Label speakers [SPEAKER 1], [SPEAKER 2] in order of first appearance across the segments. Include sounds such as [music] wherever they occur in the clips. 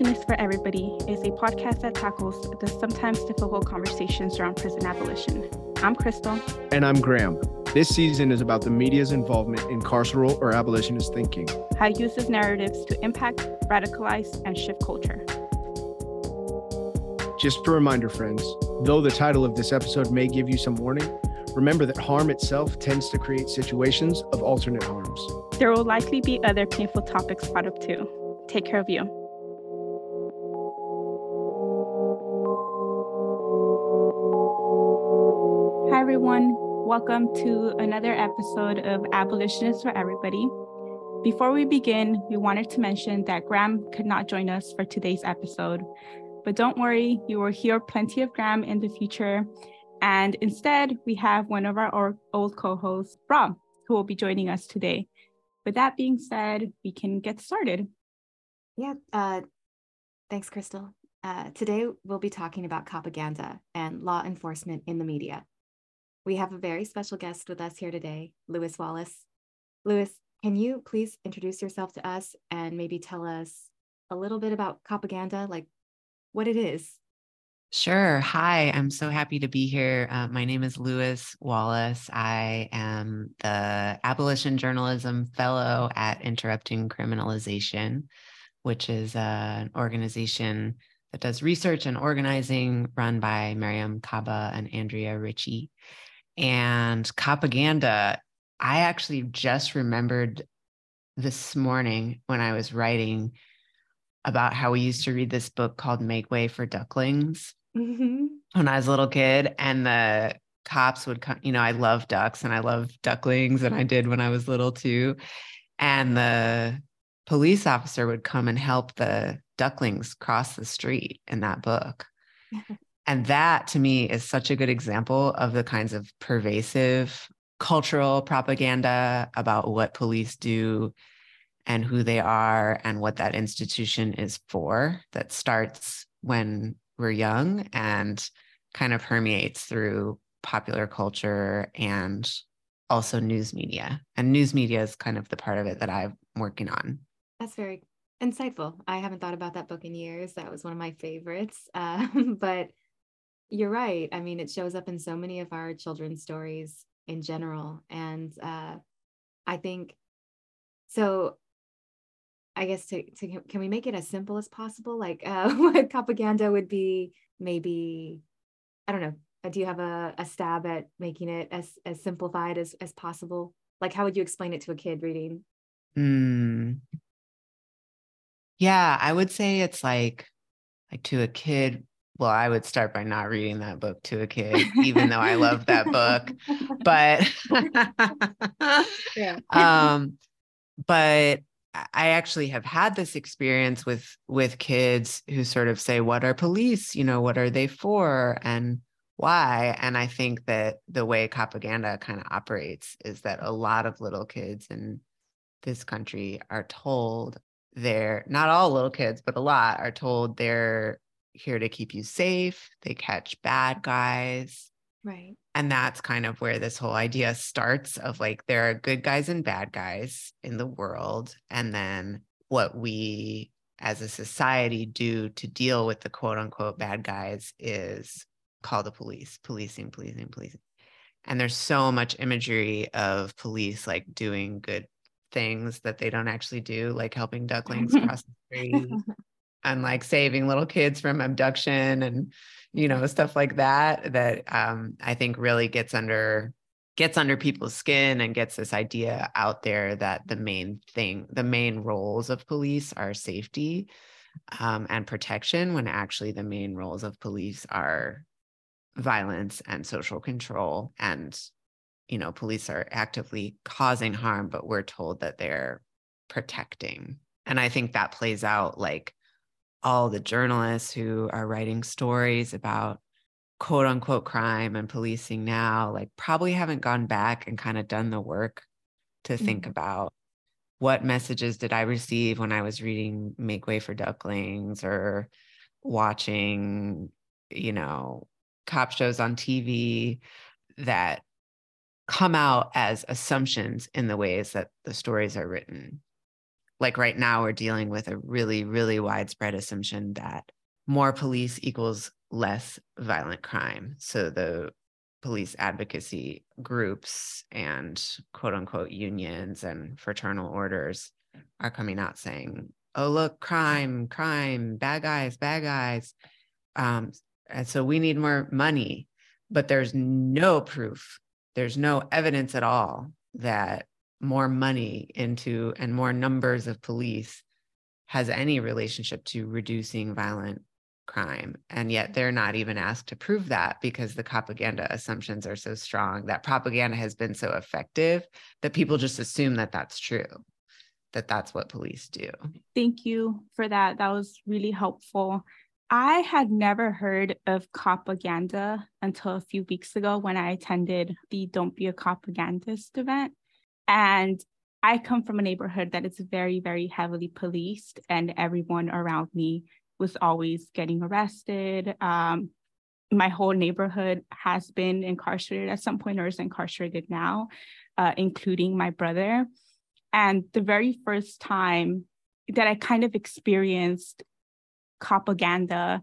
[SPEAKER 1] Abolitionist for Everybody is a podcast that tackles the sometimes difficult conversations around prison abolition. I'm Crystal.
[SPEAKER 2] And I'm Graham. This season is about the media's involvement in carceral or abolitionist thinking,
[SPEAKER 1] how it uses narratives to impact, radicalize, and shift culture.
[SPEAKER 2] Just a reminder, friends, though the title of this episode may give you some warning, remember that harm itself tends to create situations of alternate harms.
[SPEAKER 1] There will likely be other painful topics brought up too. Take care of you. Welcome to another episode of Abolitionists for Everybody. Before we begin, we wanted to mention that Graham could not join us for today's episode. But don't worry, you will hear plenty of Graham in the future. And instead, we have one of our old co hosts, Rob, who will be joining us today. With that being said, we can get started.
[SPEAKER 3] Yeah, uh, thanks, Crystal. Uh, today, we'll be talking about propaganda and law enforcement in the media. We have a very special guest with us here today, Lewis Wallace. Lewis, can you please introduce yourself to us and maybe tell us a little bit about propaganda, like what it is?
[SPEAKER 4] Sure. Hi, I'm so happy to be here. Uh, my name is Lewis Wallace. I am the Abolition Journalism Fellow at Interrupting Criminalization, which is uh, an organization that does research and organizing run by Mariame Kaba and Andrea Ritchie and propaganda. I actually just remembered this morning when I was writing about how we used to read this book called Make Way for Ducklings mm-hmm. when I was a little kid. And the cops would come, you know, I love ducks and I love ducklings, and I did when I was little too. And the police officer would come and help the ducklings cross the street in that book. [laughs] And that to me is such a good example of the kinds of pervasive cultural propaganda about what police do and who they are and what that institution is for that starts when we're young and kind of permeates through popular culture and also news media. And news media is kind of the part of it that I'm working on.
[SPEAKER 3] That's very insightful. I haven't thought about that book in years. That was one of my favorites. [laughs] Um, but you're right. I mean, it shows up in so many of our children's stories in general. And uh, I think so. I guess to, to can we make it as simple as possible? Like uh, [laughs] what propaganda would be maybe, I don't know. Uh, do you have a, a stab at making it as as simplified as as possible? Like how would you explain it to a kid reading?
[SPEAKER 4] Mm. Yeah, I would say it's like like to a kid well, I would start by not reading that book to a kid, even though I love that book. [laughs] But [laughs] yeah. um, but I actually have had this experience with with kids who sort of say, "What are police? You know, what are they for?" and why. And I think that the way propaganda kind of operates is that a lot of little kids in this country are told they're not all little kids, but a lot are told they're here to keep you safe. They catch bad guys.
[SPEAKER 3] Right.
[SPEAKER 4] And that's kind of where this whole idea starts of like there are good guys and bad guys in the world. And then what we as a society do to deal with the quote unquote bad guys is call the police, policing, policing, policing. And there's so much imagery of police like doing good things that they don't actually do, like helping ducklings [laughs] cross the street [laughs] and like saving little kids from abduction and you know stuff like that that um, i think really gets under gets under people's skin and gets this idea out there that the main thing the main roles of police are safety um, and protection when actually the main roles of police are violence and social control and you know police are actively causing harm but we're told that they're protecting. And i think that plays out like all the journalists who are writing stories about quote unquote crime and policing now, like probably haven't gone back and kind of done the work to mm-hmm. think about what messages did I receive when I was reading Make Way for Ducklings or watching, you know, cop shows on TV that come out as assumptions in the ways that the stories are written. Like right now we're dealing with a really really widespread assumption that more police equals less violent crime. So the police advocacy groups and quote unquote unions and fraternal orders are coming out saying oh look crime crime bad guys bad guys. Um, and so we need more money but there's no proof there's no evidence at all that more money into and more numbers of police has any relationship to reducing violent crime. And yet mm-hmm. they're not even asked to prove that because the propaganda assumptions are so strong that propaganda has been so effective that people just assume that that's true, that that's what police do.
[SPEAKER 1] Thank you for that. That was really helpful. I had never heard of propaganda until a few weeks ago when I attended the Don't Be a Propagandist event. And I come from a neighborhood that is very, very heavily policed, and everyone around me was always getting arrested. Um, my whole neighborhood has been incarcerated at some point or is incarcerated now, uh, including my brother. And the very first time that I kind of experienced propaganda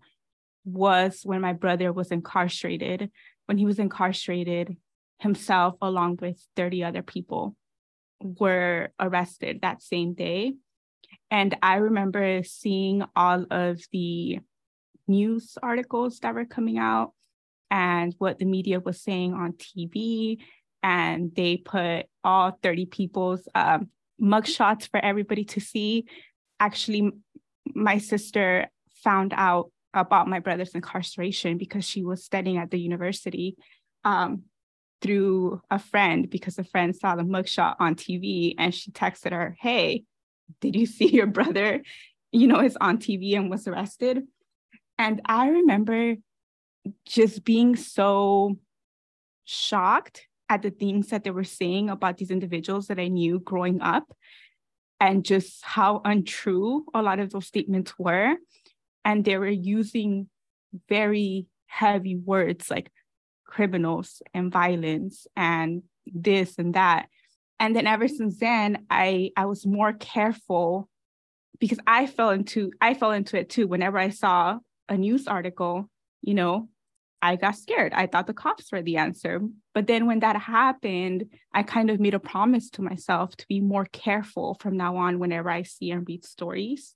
[SPEAKER 1] was when my brother was incarcerated. When he was incarcerated, himself, along with 30 other people, were arrested that same day. And I remember seeing all of the news articles that were coming out and what the media was saying on TV. And they put all 30 people's um, mugshots for everybody to see. Actually, my sister found out about my brother's incarceration because she was studying at the university um, through a friend because a friend saw the mugshot on TV and she texted her, Hey, did you see your brother, you know, is on TV and was arrested? And I remember just being so shocked at the things that they were saying about these individuals that I knew growing up and just how untrue a lot of those statements were. And they were using very heavy words like criminals and violence and this and that. And then ever since then i i was more careful because i fell into i fell into it too. Whenever i saw a news article you know i got scared. I thought the cops were the answer. But then when that happened i kind of made a promise to myself to be more careful from now on whenever i see and read stories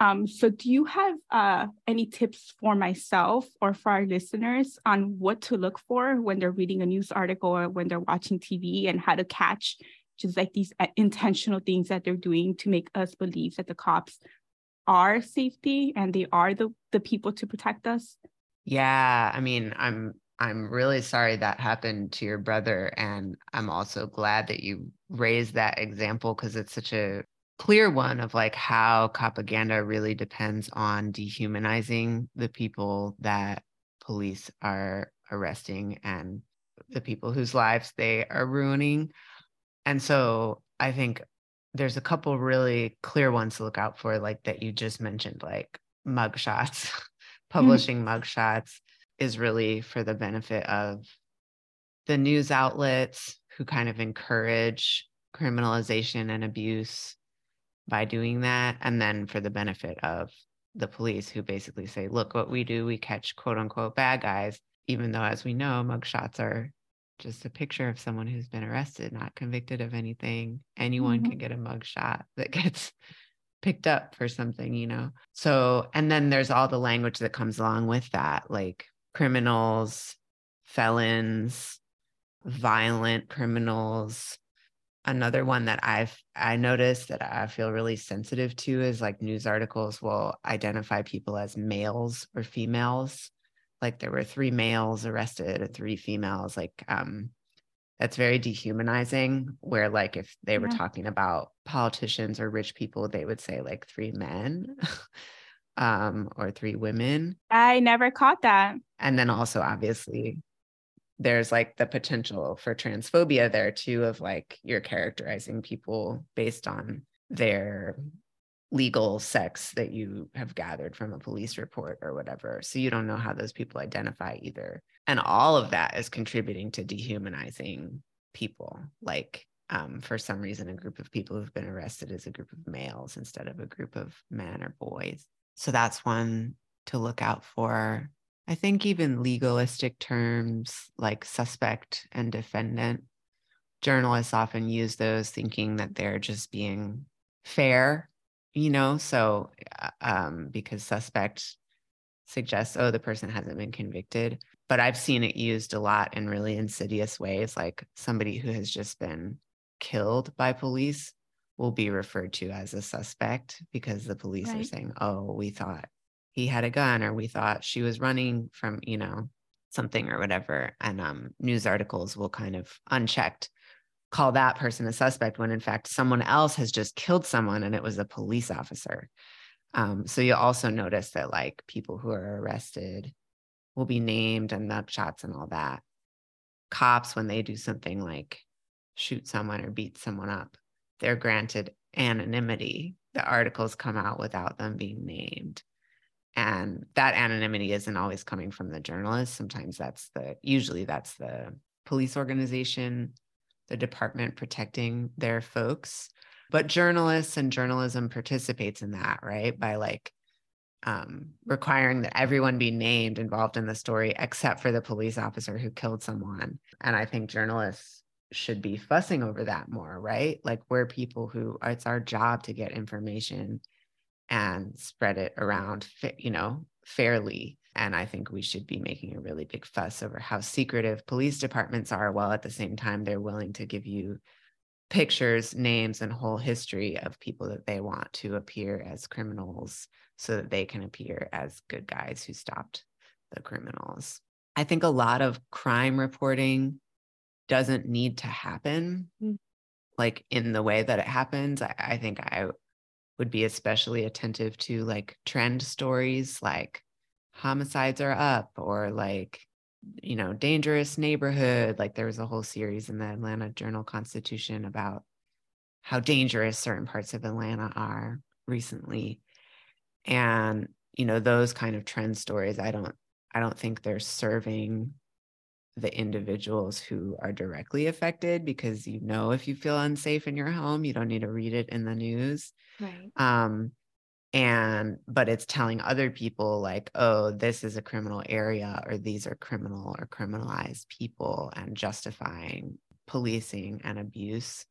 [SPEAKER 1] um, so do you have uh, any tips for myself or for our listeners on what to look for when they're reading a news article or when they're watching TV and how to catch just like these uh, intentional things that they're doing to make us believe that the cops are safety and they are the, the people to protect us?
[SPEAKER 4] Yeah, I mean, I'm I'm really sorry that happened to your brother and I'm also glad that you raised that example because it's such a clear one of like how propaganda really depends on dehumanizing the people that police are arresting and the people whose lives they are ruining. And so I think there's a couple really clear ones to look out for, like that you just mentioned, like mugshots. Mm-hmm. [laughs] Publishing mm-hmm. mugshots is really for the benefit of the news outlets who kind of encourage criminalization and abuse by doing that. And then for the benefit of the police who basically say, look what we do, we catch quote unquote bad guys, even though, as we know, mugshots are just a picture of someone who's been arrested, not convicted of anything. Anyone mm-hmm. can get a mugshot that [laughs] gets picked up for something, you know? So, and then there's all the language that comes along with that, like criminals, felons, violent criminals, another one that I've I noticed that I feel really sensitive to is like news articles will identify people as males or females. Like there were three males arrested and three females. Like um that's very dehumanizing. Where like if they were talking about politicians or rich people, they would say like three men. [laughs] um or three women.
[SPEAKER 1] I never caught that.
[SPEAKER 4] And then also obviously there's like the potential for transphobia there too of like you're characterizing people based on their legal sex that you have gathered from a police report or whatever so you don't know how those people identify either and all of that is contributing to dehumanizing people like um, for some reason, a group of people who've been arrested is a group of males instead of a group of men or boys. So that's one to look out for. I think even legalistic terms like suspect and defendant, journalists often use those thinking that they're just being fair, you know? So, uh, um, because suspect suggests, oh, the person hasn't been convicted. But I've seen it used a lot in really insidious ways, like somebody who has just been killed by police will be referred to as a suspect because the police right. are saying, oh, we thought he had a gun or we thought she was running from, you know, something or whatever. And um, news articles will kind of unchecked call that person a suspect when in fact someone else has just killed someone and it was a police officer. Um, so you'll also notice that like people who are arrested will be named and mugshots and all that. Cops, when they do something like shoot someone or beat someone up, they're granted anonymity. The articles come out without them being named. And that anonymity isn't always coming from the journalist. Sometimes that's the, usually that's the police organization, the department protecting their folks. But journalists and journalism participates in that, right? By like um, requiring that everyone be named involved in the story except for the police officer who killed someone. And I think journalists should be fussing over that more, right? Like we're people who it's our job to get information and spread it around, you know, fairly. And I think we should be making a really big fuss over how secretive police departments are, while at the same time they're willing to give you pictures, names, and whole history of people that they want to appear as criminals so that they can appear as good guys who stopped the criminals. I think a lot of crime reporting doesn't need to happen mm. like in the way that it happens I, I think i would be especially attentive to like trend stories like homicides are up or like you know dangerous neighborhood. Like there was a whole series in the atlanta journal constitution about how dangerous certain parts of atlanta are recently. And you know those kind of trend stories i don't i don't think they're serving the individuals who are directly affected because you know if you feel unsafe in your home you don't need to read it in the news.
[SPEAKER 3] Right.
[SPEAKER 4] Um and but it's telling other people like oh this is a criminal area or these are criminal or criminalized people and justifying policing and abuse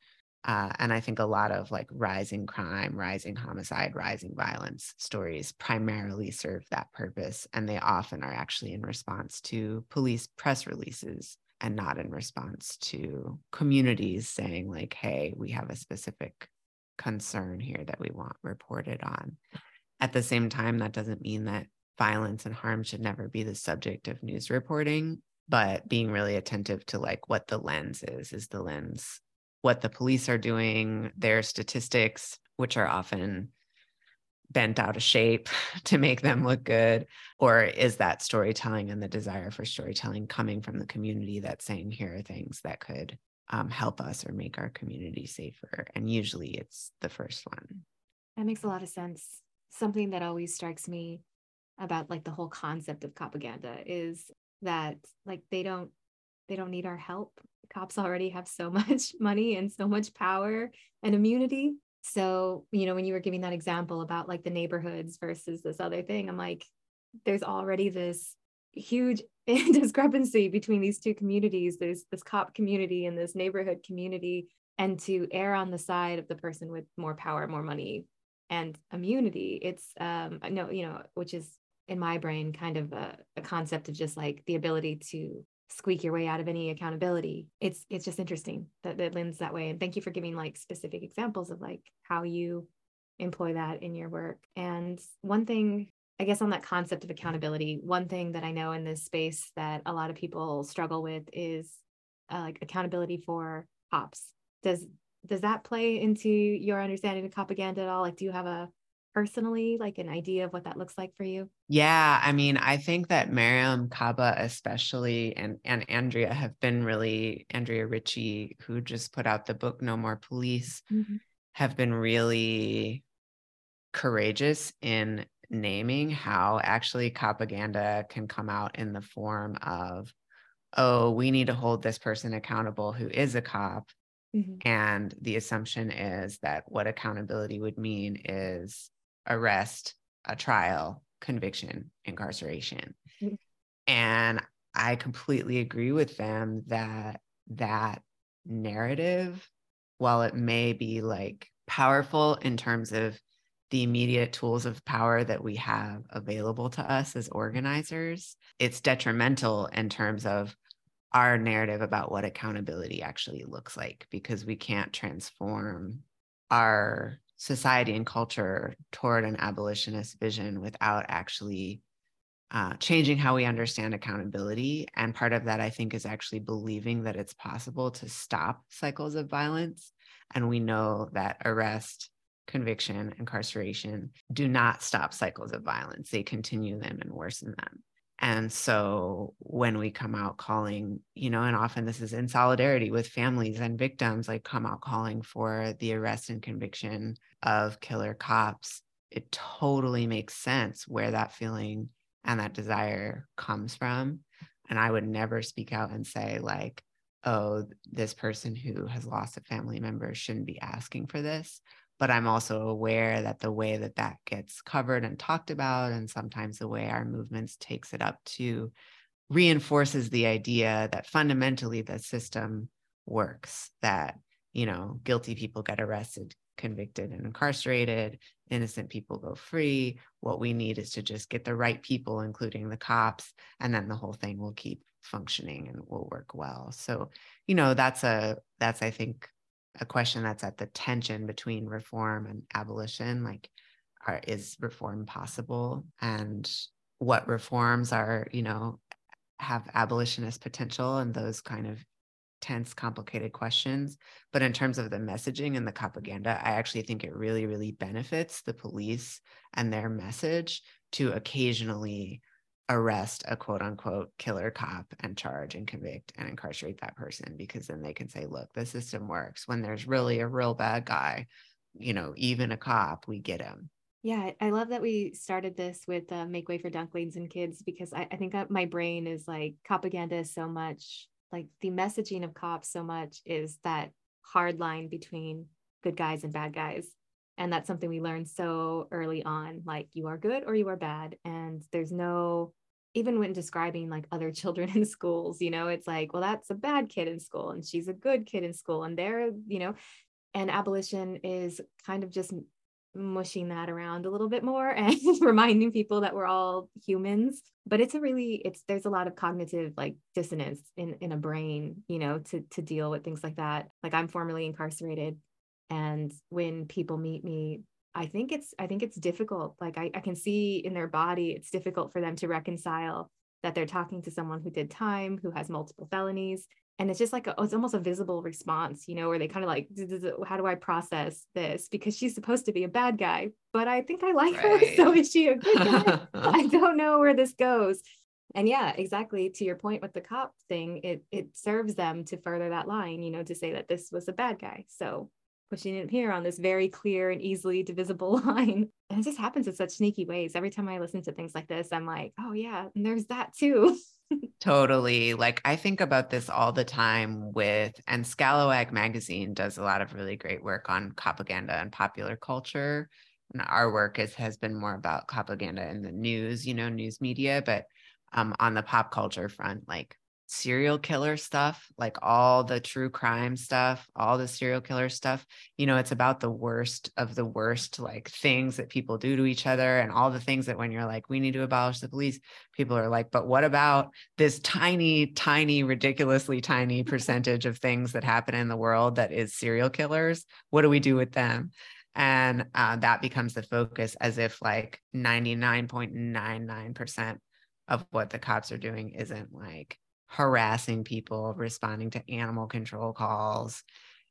[SPEAKER 4] uh, and I think a lot of like rising crime, rising homicide, rising violence stories primarily serve that purpose. And they often are actually in response to police press releases and not in response to communities saying, like, hey, we have a specific concern here that we want reported on. At the same time, that doesn't mean that violence and harm should never be the subject of news reporting but being really attentive to like what the lens is is the lens what the police are doing, their statistics, which are often bent out of shape [laughs] to make them look good? Or is that storytelling and the desire for storytelling coming from the community that's saying, here are things that could um, help us or make our community safer? And usually it's the first one.
[SPEAKER 3] That makes a lot of sense. Something that always strikes me about like the whole concept of propaganda is that like they don't they don't need our help cops already have so [laughs] much money and so much power and immunity. So, you know, when you were giving that example about like the neighborhoods versus this other thing, I'm like, there's already this huge [laughs] discrepancy between these two communities. There's this cop community and this neighborhood community. And to err on the side of the person with more power, more money, and immunity, it's um no, you know, which is in my brain kind of a, a concept of just like the ability to squeak your way out of any accountability. It's it's just interesting that it lends that way. And thank you for giving like specific examples of like how you employ that in your work. And one thing i guess on that concept of accountability one thing that i know in this space that a lot of people struggle with is uh, like accountability for cops. Does does that play into your understanding of propaganda at all? Like do you have a personally, like an idea of what that looks like for you?
[SPEAKER 4] Yeah, I mean, I think that Mariame Kaba especially and and Andrea have been really Andrea Ritchie, who just put out the book No More Police, mm-hmm. have been really courageous in naming how actually propaganda can come out in the form of oh, we need to hold this person accountable who is a cop Mm-hmm. And the assumption is that what accountability would mean is arrest, a trial, conviction, incarceration. Mm-hmm. And I completely agree with them that that narrative, while it may be like powerful in terms of the immediate tools of power that we have available to us as organizers, it's detrimental in terms of our narrative about what accountability actually looks like because we can't transform our society and culture toward an abolitionist vision without actually uh, changing how we understand accountability. And part of that, I think, is actually believing that it's possible to stop cycles of violence. And we know that arrest, conviction, incarceration do not stop cycles of violence, they continue them and worsen them. And so when we come out calling, you know, and often this is in solidarity with families and victims, like come out calling for the arrest and conviction of killer cops, it totally makes sense where that feeling and that desire comes from. And I would never speak out and say, like, oh, this person who has lost a family member shouldn't be asking for this but i'm also aware that the way that that gets covered and talked about and sometimes the way our movements takes it up to reinforces the idea that fundamentally the system works that you know guilty people get arrested convicted and incarcerated innocent people go free. What we need is to just get the right people including the cops and then the whole thing will keep functioning and will work well. So you know that's a that's i think a question that's at the tension between reform and abolition like are, is reform possible? And what reforms are you know have abolitionist potential and those kind of tense complicated questions. But in terms of the messaging and the propaganda i actually think it really really benefits the police and their message to occasionally arrest a quote unquote killer cop and charge and convict and incarcerate that person because then they can say look the system works. When there's really a real bad guy you know even a cop we get him.
[SPEAKER 3] Yeah i love that we started this with uh, make way for ducklings and kids because I, I think my brain is like propaganda so much like the messaging of cops so much is that hard line between good guys and bad guys. And that's something we learned so early on like you are good or you are bad and there's no even when describing like other children in schools, you know, it's like, well, that's a bad kid in school and she's a good kid in school. And they're, you know, and abolition is kind of just mushing that around a little bit more [laughs] and reminding people that we're all humans but it's a really it's there's a lot of cognitive like dissonance in in a brain you know to to deal with things like that like i'm formerly incarcerated and when people meet me I think it's I think it's difficult. Like I, I can see in their body, it's difficult for them to reconcile that they're talking to someone who did time, who has multiple felonies. And it's just like a, it's almost a visible response, you know, where they kind of like, how do I process this? Because she's supposed to be a bad guy, but I think I like [laughs] right. her. So is she a good guy? [laughs] I don't know where this goes. And yeah, exactly to your point with the cop thing, it it serves them to further that line, you know, to say that this was a bad guy. So pushing it here on this very clear and easily divisible [laughs] line. And it just happens in such sneaky ways. Every time I listen to things like this, I'm like, oh, yeah, and there's that too. [laughs]
[SPEAKER 4] totally. Like I think about this all the time with, and Scalawag magazine does a lot of really great work on propaganda and popular culture. And our work is, has been more about propaganda in the news, you know, news media, but um, on the pop culture front, like serial killer stuff, like all the true crime stuff, all the serial killer stuff, you know, it's about the worst of the worst, like things that people do to each other and all the things that when you're like, we need to abolish the police, people are like, but what about this tiny, tiny, ridiculously tiny percentage of things that happen in the world that is serial killers? What do we do with them? And uh, that becomes the focus as if like 99.99% of what the cops are doing isn't like harassing people, responding to animal control calls,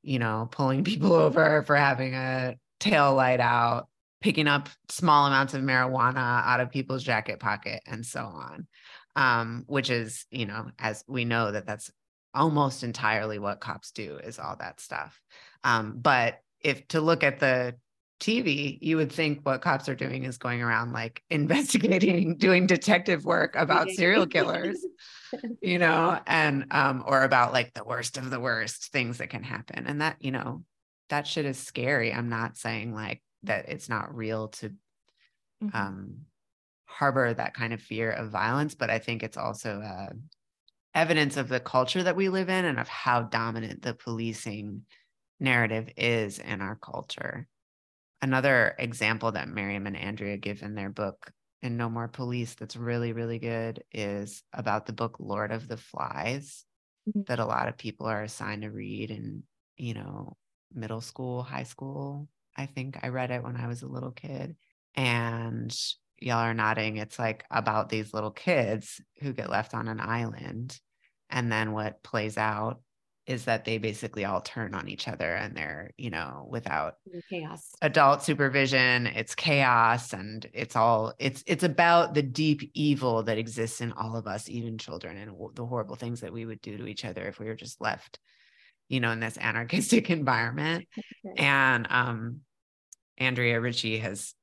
[SPEAKER 4] you know, pulling [laughs] people over for having a tail light out, picking up small amounts of marijuana out of people's jacket pocket, and so on. Um, which is, you know, as we know that that's almost entirely what cops do is all that stuff. Um, but if to look at the TV, you would think what cops are doing is going around like [laughs] investigating, doing detective work about serial killers, [laughs] you know, and um, or about like the worst of the worst things that can happen. And that, you know, that shit is scary. I'm not saying like that it's not real to mm-hmm. um harbor that kind of fear of violence, but I think it's also uh, evidence of the culture that we live in and of how dominant the policing narrative is in our culture. Another example that Mariame and Andrea give in their book in No More Police that's really, really good is about the book Lord of the Flies mm-hmm. that a lot of people are assigned to read in, you know, middle school, high school. I think I read it when I was a little kid. And y'all are nodding. It's like about these little kids who get left on an island. And then what plays out is that they basically all turn on each other and they're, you know, without
[SPEAKER 3] chaos,
[SPEAKER 4] adult supervision, it's chaos and it's all it's it's about the deep evil that exists in all of us, even children, and the horrible things that we would do to each other if we were just left, you know, in this [laughs] anarchistic environment. [laughs] Okay. And um Andrea Ritchie has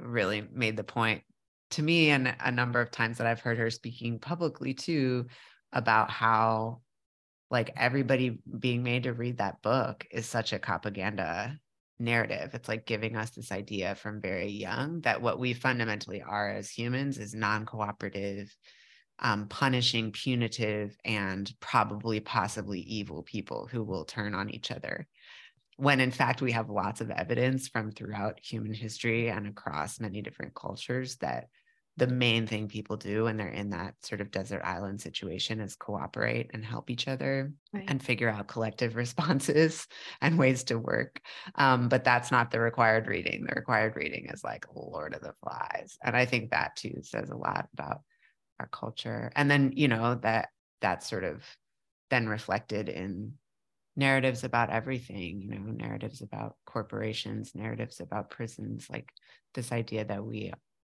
[SPEAKER 4] really made the point to me and a number of times that I've heard her speaking publicly too about how like everybody being made to read that book is such a propaganda narrative. It's like giving us this idea from very young that what we fundamentally are as humans is non cooperative, um, punishing, punitive, and probably possibly evil people who will turn on each other. When in fact, we have lots of evidence from throughout human history and across many different cultures that the main thing people do when they're in that sort of desert island situation is cooperate and help each other right. and figure out collective [laughs] responses and ways to work. Um, but that's not the required reading. The required reading is like Lord of the Flies. And I think that too says a lot about our culture. And then, you know, that that's sort of then reflected in narratives about everything, you know, narratives about corporations, narratives about prisons, like this idea that we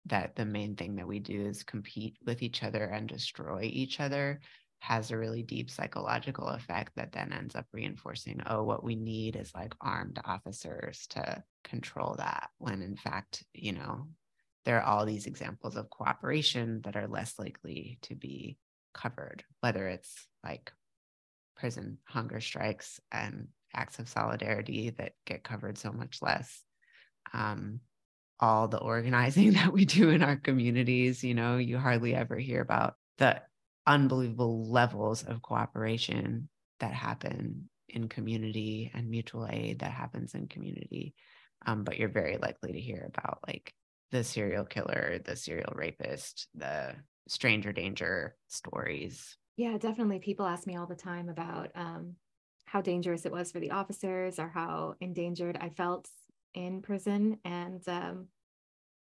[SPEAKER 4] that the main thing that we do is compete with each other and destroy each other has a really deep psychological effect that then ends up reinforcing oh what we need is like armed officers to control that when in fact you know there are all these examples of cooperation that are less likely to be covered whether it's like prison hunger strikes and acts of solidarity that get covered so much less um, all the organizing [laughs] that we do in our communities. You know, you hardly ever hear about the unbelievable levels of cooperation that happen in community and mutual aid that happens in community. Um, but you're very likely to hear about like the serial killer, the serial rapist, the stranger danger stories.
[SPEAKER 3] Yeah, definitely. People ask me all the time about um, how dangerous it was for the officers or how endangered I felt in prison and um,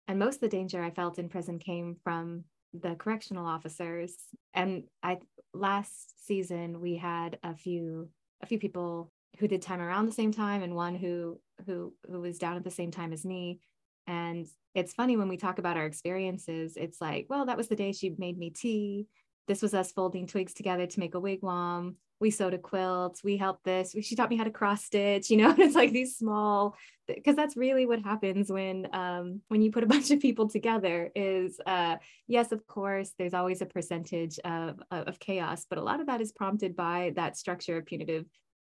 [SPEAKER 3] and most of the danger i felt in prison came from the correctional officers. And i last season we had a few a few people who did time around the same time and one who who who was down at the same time as me. And it's funny when we talk about our experiences it's like well that was the day she made me tea. This was us folding twigs together to make a wigwam we sewed a quilt we helped this she taught me how to cross stitch you know [laughs] it's like these small because that's really what happens when um, when you put a [laughs] bunch of people together is uh, yes of course there's always a percentage of, of chaos but a lot of that is prompted by that structure of punitive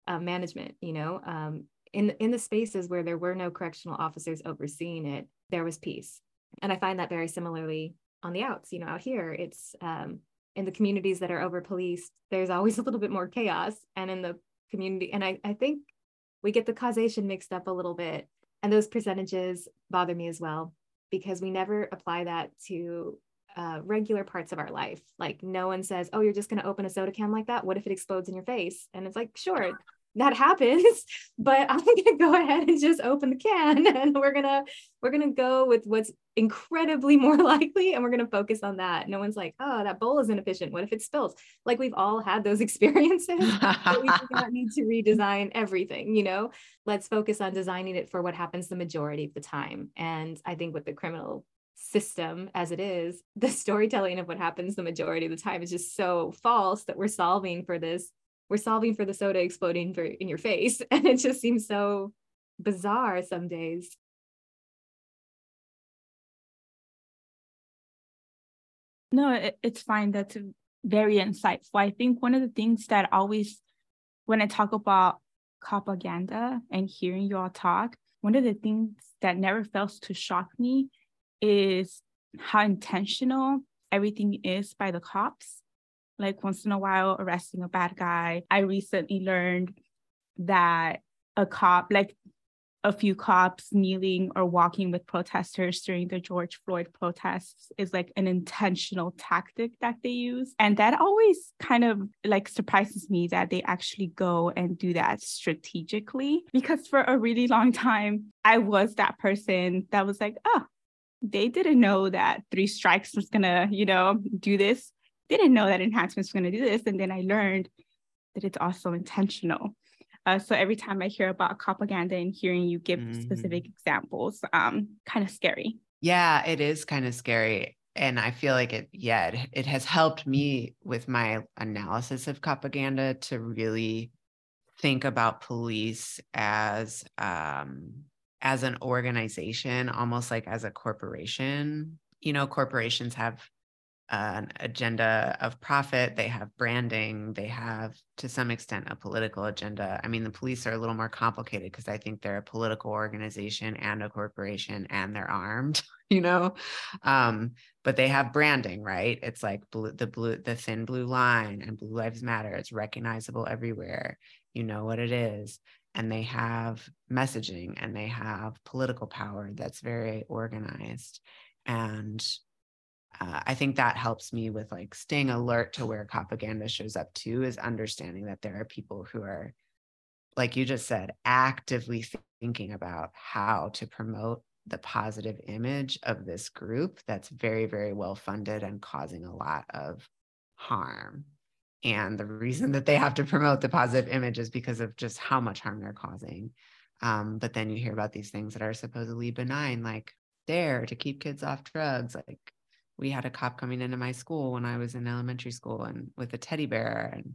[SPEAKER 3] uh, management you know um, in in the spaces where there were no correctional officers overseeing it there was peace. And i find that very similarly on the outs you know out here it's um, in the communities that are over policed, there's always [laughs] a little bit more chaos. And in the community, and I, I think we get the causation mixed up a little bit. And those percentages bother me as well, because we never apply that to uh, regular parts of our life. Like no one says, "Oh, you're just going to open a soda can like that. What if it explodes in your face?" And it's like, sure, that happens [laughs] but i'm going to go ahead and just open the can [laughs] and we're going to we're going to go with what's incredibly [laughs] more likely and we're going to focus on that. No one's like oh that bowl is inefficient. What if it spills? Like we've all had those experiences but we do not need to redesign everything you know? Let's focus on designing it for what happens the majority of the time. And i think with the criminal system as it is the storytelling of what happens the majority of the time is just so false that we're solving for this we're solving for the soda exploding for, in your face. [laughs] And it just seems so bizarre some days.
[SPEAKER 1] No, it, it's fine. That's very insightful. I think one of the things that always, when I talk about propaganda and hearing you all talk, one of the things that never fails to shock me is how intentional everything is by the cops like once in a while, arresting a bad guy. I recently learned that a cop, like a few cops kneeling or walking with protesters during the George Floyd protests is like an intentional tactic that they use. And that always kind of like surprises me that they actually go and do that strategically. Because for a really long time, I was that person that was like, oh, they didn't know that three strikes was gonna, you know, do this. Didn't know that enhancements was gonna do this. And then I learned that it's also intentional. Uh, so every time I hear about propaganda and hearing you give mm-hmm. specific examples, um, kind of scary.
[SPEAKER 4] Yeah, it is kind of scary. And I feel like it, yeah, it, it has helped me with my analysis of propaganda to really think about police as um, as an organization, almost like as a corporation. You know, corporations have an agenda of profit, they have branding, they have to some extent a political agenda. I mean, the police are a little more complicated because I think they're a political organization and a corporation and they're armed, [laughs] you know. Um, but they have branding, right? It's like blue, the blue, the thin blue line and Blue Lives Matter. It's recognizable everywhere. You know what it is. And they have messaging and they have political power that's very organized. And uh, I think that helps me with like staying alert to where propaganda shows up too, is understanding that there are people who are, like you just said, actively thinking about how to promote the positive image of this group that's very, very well funded and causing a lot of harm. And the reason that they have to promote the positive image is because of just how much harm they're causing. Um, but then you hear about these things that are supposedly benign, like there to keep kids off drugs, like we had a cop coming into my school when I was in elementary school and with a teddy bear and,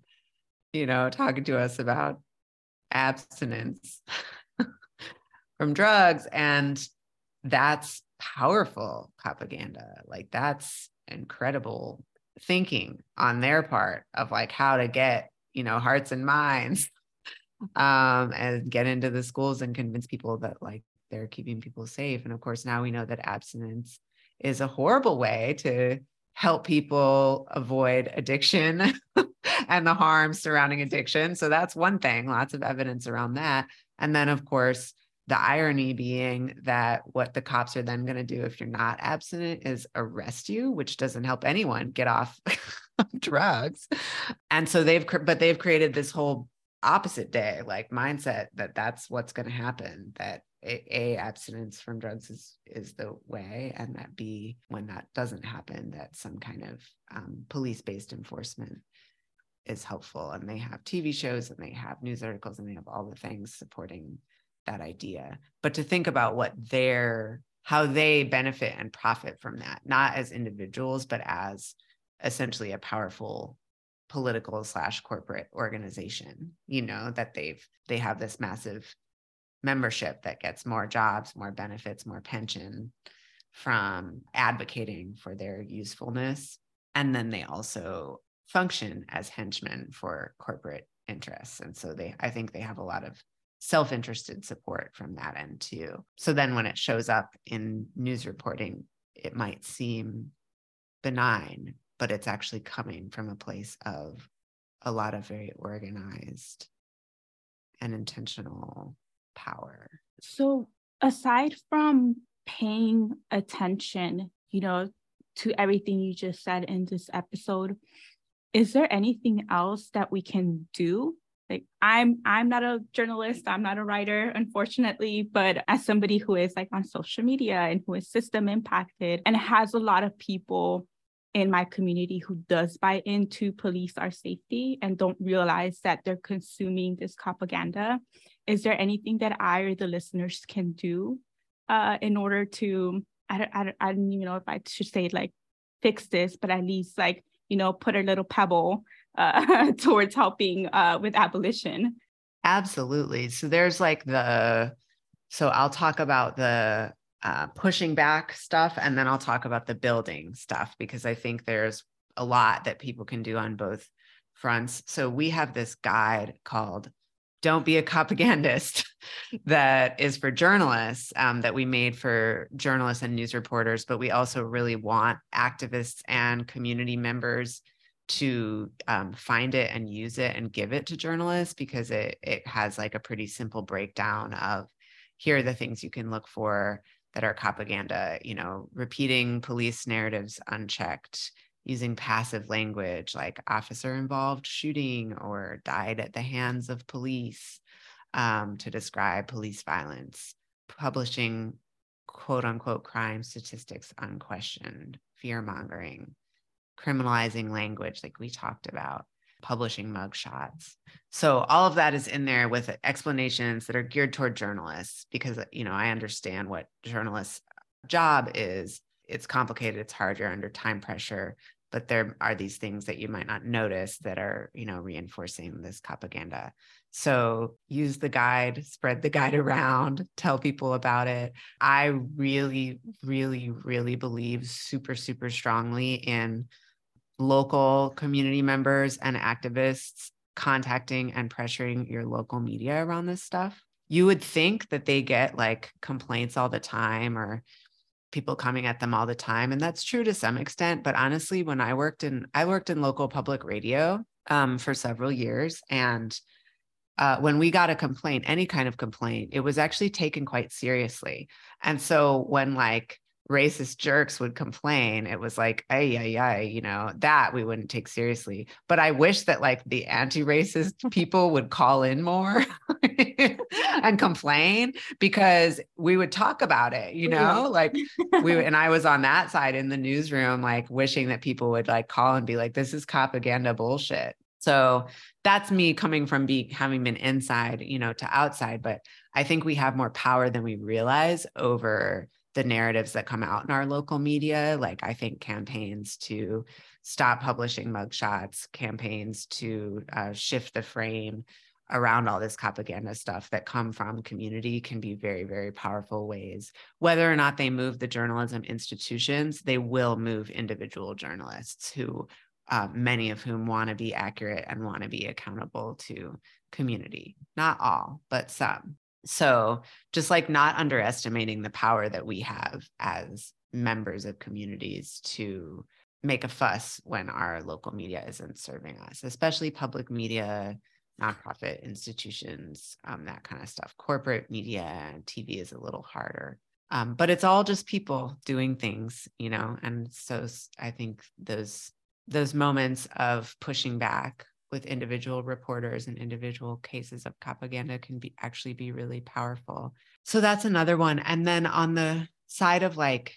[SPEAKER 4] you know, talking to us about abstinence [laughs] from drugs. And that's powerful propaganda. Like that's incredible thinking on their part of like how to get, you know, hearts and minds [laughs] um, and get into the schools and convince people that like they're keeping people safe. And of course, now we know that abstinence is a horrible way to help people avoid addiction [laughs] and the harm surrounding addiction. So that's one thing, lots of evidence around that. And then, of course, the irony being that what the cops are then going to do if you're not abstinent is arrest you, which doesn't help anyone get off [laughs] drugs. And so they've, but they've created this whole opposite day like mindset that that's what's going to happen that a, abstinence from drugs is is the way and that b when that doesn't happen that some kind of um, police-based enforcement is helpful. And they have tv shows and they have news articles and they have all the things supporting that idea. But to think about what their how they benefit and profit from that not as individuals but as essentially a powerful political slash corporate organization you know that they've they have this massive membership that gets more jobs, more benefits, more pension from advocating for their usefulness. And then they also function as henchmen for corporate interests. And so they, I think they have a lot of self interested support from that end too. So then when it shows up in news reporting, it might seem benign, but it's actually coming from a place of a lot of very organized and intentional power.
[SPEAKER 1] So, aside from paying attention, you know, to everything you just said in this episode, is there anything else that we can do? Like I'm I'm not a journalist, I'm not a writer, unfortunately, but as somebody who is like on social media and who is system impacted and has a lot of people in my community who does buy into police our safety and don't realize that they're consuming this propaganda is there anything that i or the listeners can do uh, in order to I don't, I don't i don't even know if i should say like fix this but at least like you know put a little pebble uh, [laughs] towards helping uh, with abolition
[SPEAKER 4] absolutely so there's like the so i'll talk about the uh, pushing back stuff, and then I'll talk about the building stuff because I think there's a lot that people can do on both fronts. So we have this guide called don't be a propagandist [laughs] that is for journalists um, that we made for journalists and news reporters but we also really want activists and community members to um, find it and use it and give it to journalists because it it has like a pretty simple breakdown of here are the things you can look for that are propaganda you know repeating police narratives unchecked using passive language like officer involved shooting or died at the hands of police um, to describe police violence, publishing quote unquote crime statistics unquestioned, fear mongering, criminalizing language like we talked about, publishing mugshots. So all of that is in there with explanations that are geared toward journalists because you know I understand what journalists' job is it's complicated it's hard you're under time pressure but there are these things that you might not notice that are you know reinforcing this propaganda. So use the guide spread the guide [laughs] around tell people about it. I really really really believe super super strongly in local community members and activists contacting and pressuring your local media around this stuff. You would think that they get like complaints all the time or people coming at them all the time and that's true to some extent but honestly when i worked in i worked in local public radio um, for several years and uh, when we got a complaint any kind of complaint it was actually taken quite seriously. And so when like racist jerks would complain, it was like, ay, ay, ay, you know, that we wouldn't take seriously. But I wish that like the anti-racist [laughs] people would call in more [laughs] and complain because we would talk about it, you know, like we [laughs] and I was on that side in the newsroom, like wishing that people would like call and be like, this is propaganda bullshit. So that's me coming from being having been inside, you know, to outside. But I think we have more power than we realize over the narratives that come out in our local media. Like I think campaigns to stop publishing mugshots, campaigns to uh, shift the frame around all this propaganda stuff that come from community can be very very powerful ways whether or not they move the journalism institutions they will move individual journalists who uh, many of whom want to be accurate and want to be accountable to community not all but some so just like not underestimating the power that we have as members of communities to make a fuss when our local media isn't serving us, especially public media, nonprofit institutions, um, that kind of stuff. Corporate media and TV is a little harder. Um, but it's all just people doing things, you know. And so I think those those moments of pushing back with individual reporters and individual cases of propaganda can be actually be really powerful. So that's another one. And then on the side of like,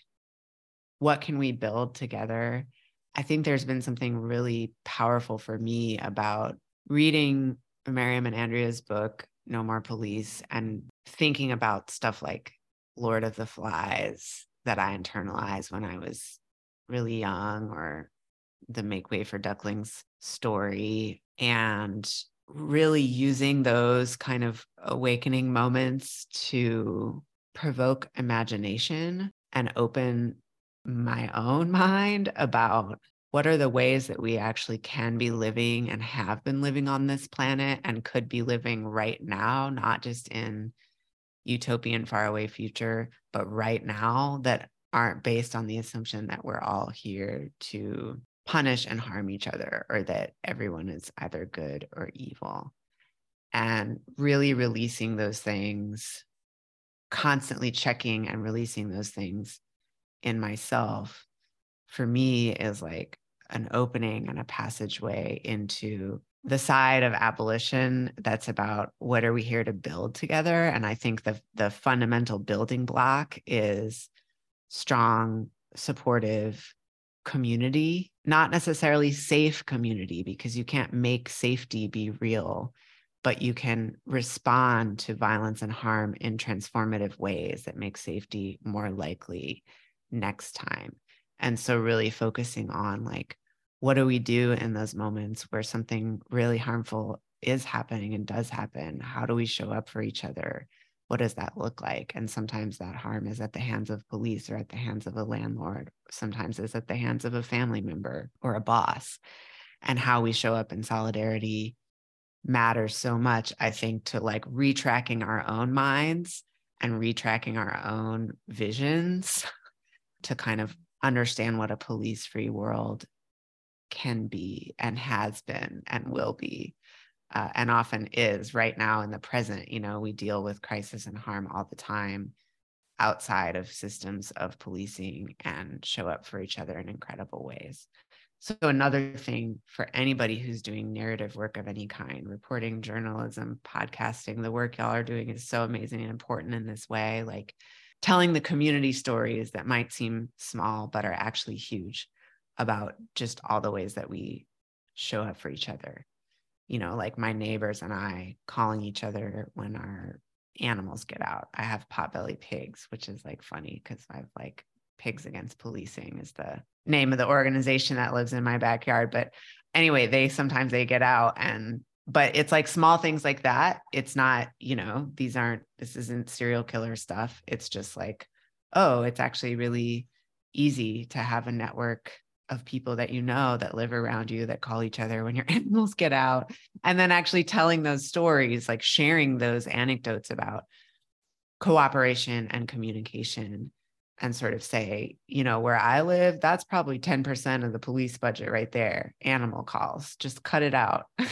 [SPEAKER 4] what can we build together? I think there's been something really powerful for me about reading Mariame and Andrea's book, No More Police, and thinking about stuff like Lord of the Flies that I internalized when I was really young or the Make Way for Ducklings story and really using those kind of awakening moments to provoke imagination and open my own [laughs] mind about what are the ways that we actually can be living and have been living on this planet and could be living right now, not just in utopian faraway future, but right now that aren't based on the assumption that we're all here to punish and harm each other or that everyone is either good or evil. And really releasing those things, constantly checking and releasing those things in myself for me is like an opening and a passageway into the side of abolition that's about what are we here to build together and i think the the fundamental building block is strong supportive community, not necessarily safe community, because you can't make safety be real, but you can respond to violence and harm in transformative ways that make safety more likely next time. And so, really focusing on like, what do we do in those moments where something really harmful is happening and does happen? How do we show up for each other? What does that look like? And sometimes that harm is at the hands of police or at the hands of a landlord. Sometimes it's at the hands of a family member or a boss. And how we show up in solidarity matters so much, I think, to like retracking our own minds and retracking our own visions [laughs] to kind of understand what a police free world can be and has been and will be uh, and often is right now in the present. You know, we deal with crisis and harm all the time outside of systems of policing and show up for each other in incredible ways. So, another thing for anybody who's doing narrative work of any kind, reporting, journalism, podcasting, the work y'all are doing is so amazing and important in this way. Like telling the community stories that might seem small, but are actually huge about just all the ways that we show up for each other you know, like my neighbors and I calling each other when our animals get out. I have potbelly pigs, which is like funny because I've like Pigs Against Policing is the name of the organization that lives in my backyard. But anyway, they sometimes they get out and but it's like small things like that. It's not, you know, these aren't this isn't serial killer stuff. It's just like, oh, it's actually really easy to have a network of people that you know that live around you that call each other when your [laughs] animals get out and then actually telling those stories like sharing those anecdotes about cooperation and communication and sort of say you know where i live that's probably 10% of the police budget right there animal calls just cut it out. [laughs]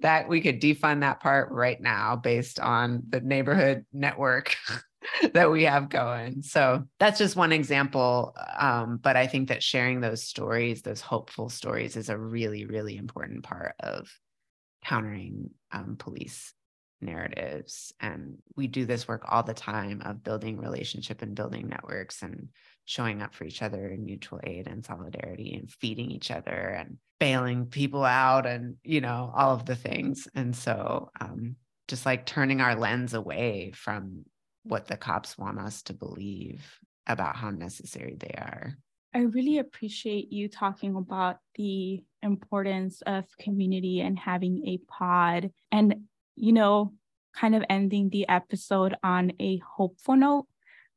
[SPEAKER 4] That we could defund that part right now based on the neighborhood network [laughs] [laughs] that we have going. So that's just one example. Um, but I think that sharing those stories, those hopeful stories, is a really, really important part of countering um, police narratives. And we do this work all the time of building relationship and building networks and showing up for each other in mutual aid and solidarity and feeding each other and bailing people out and, you know, all of the things. And so, um, just like turning our lens away from what the cops want us to believe about how necessary they are.
[SPEAKER 1] I really appreciate you talking about the importance of community and having a pod and, you know, kind of ending the episode on a hopeful note.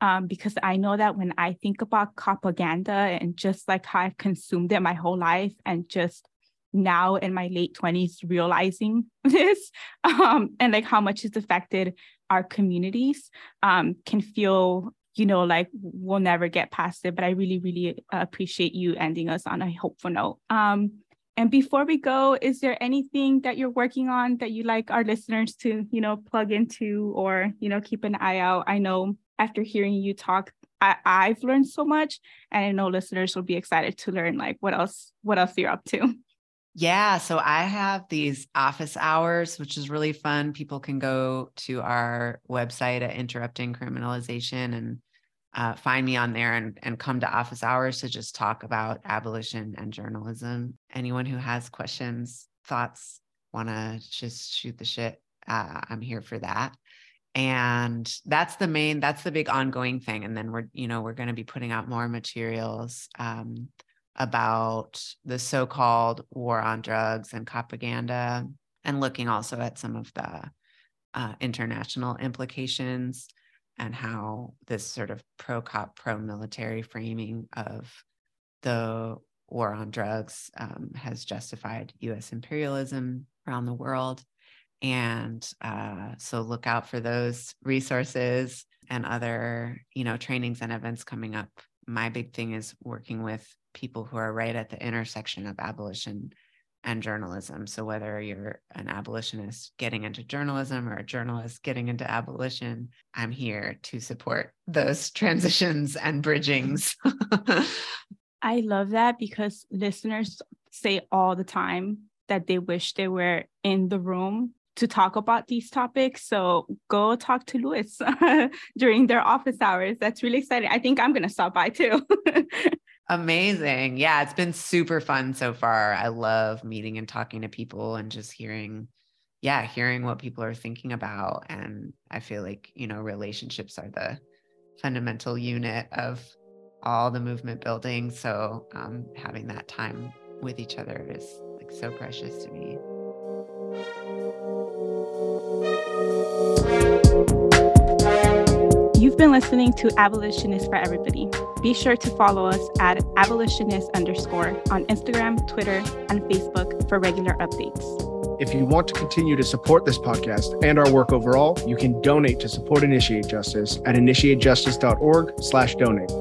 [SPEAKER 1] Um, because I know that when I think about propaganda and just like how I've consumed it my whole life and just now in my late 20s realizing [laughs] this um, and like how much it's affected our communities um, can feel you know like we'll never get past it but i really really appreciate you ending us on a hopeful note. Um, and before we go is there anything that you're working on that you like our listeners to you know plug into or you know keep an eye out? I know after hearing you talk I, i've learned so much and i know listeners will be excited to learn like what else what else you're up to
[SPEAKER 4] yeah. So I have these office hours, which is really fun. People can go to our website at Interrupting Criminalization and uh, find me on there and, and come to office hours to just talk about abolition and journalism. Anyone who has questions, thoughts, want to just shoot the shit, uh, I'm here for that. And that's the main, that's the big ongoing thing. And then we're, you know, we're going to be putting out more materials. Um, about the so called war on drugs and propaganda, and looking also at some of the uh, international implications and how this sort of pro cop, pro military framing of the war on drugs um, has justified US imperialism around the world. And uh, so look out for those resources and other, you know, trainings and events coming up. My big thing is working with people who are right at the intersection of abolition and journalism. So whether you're an abolitionist getting into journalism or a journalist getting into abolition, I'm here to support those [laughs] transitions and bridgings. [laughs]
[SPEAKER 1] I love that because listeners say all the time that they wish they were in the room to talk about these topics. So go talk to Louis [laughs] during their office hours. That's really exciting. I think I'm going to stop by too.
[SPEAKER 4] Amazing. Yeah, it's been super fun so far. I love meeting and talking to people and just hearing, yeah, hearing what people are thinking about. And I feel like, you know, relationships are the fundamental unit of all the movement building. So um, having that time with each other is like so precious to me.
[SPEAKER 1] You've been listening to Abolitionist for Everybody. Be sure to follow us at abolitionist underscore on Instagram, Twitter, and Facebook for regular updates.
[SPEAKER 2] If you want to continue to support this podcast and our work overall, you can donate to support Initiate Justice at initiatejustice.org slash donate.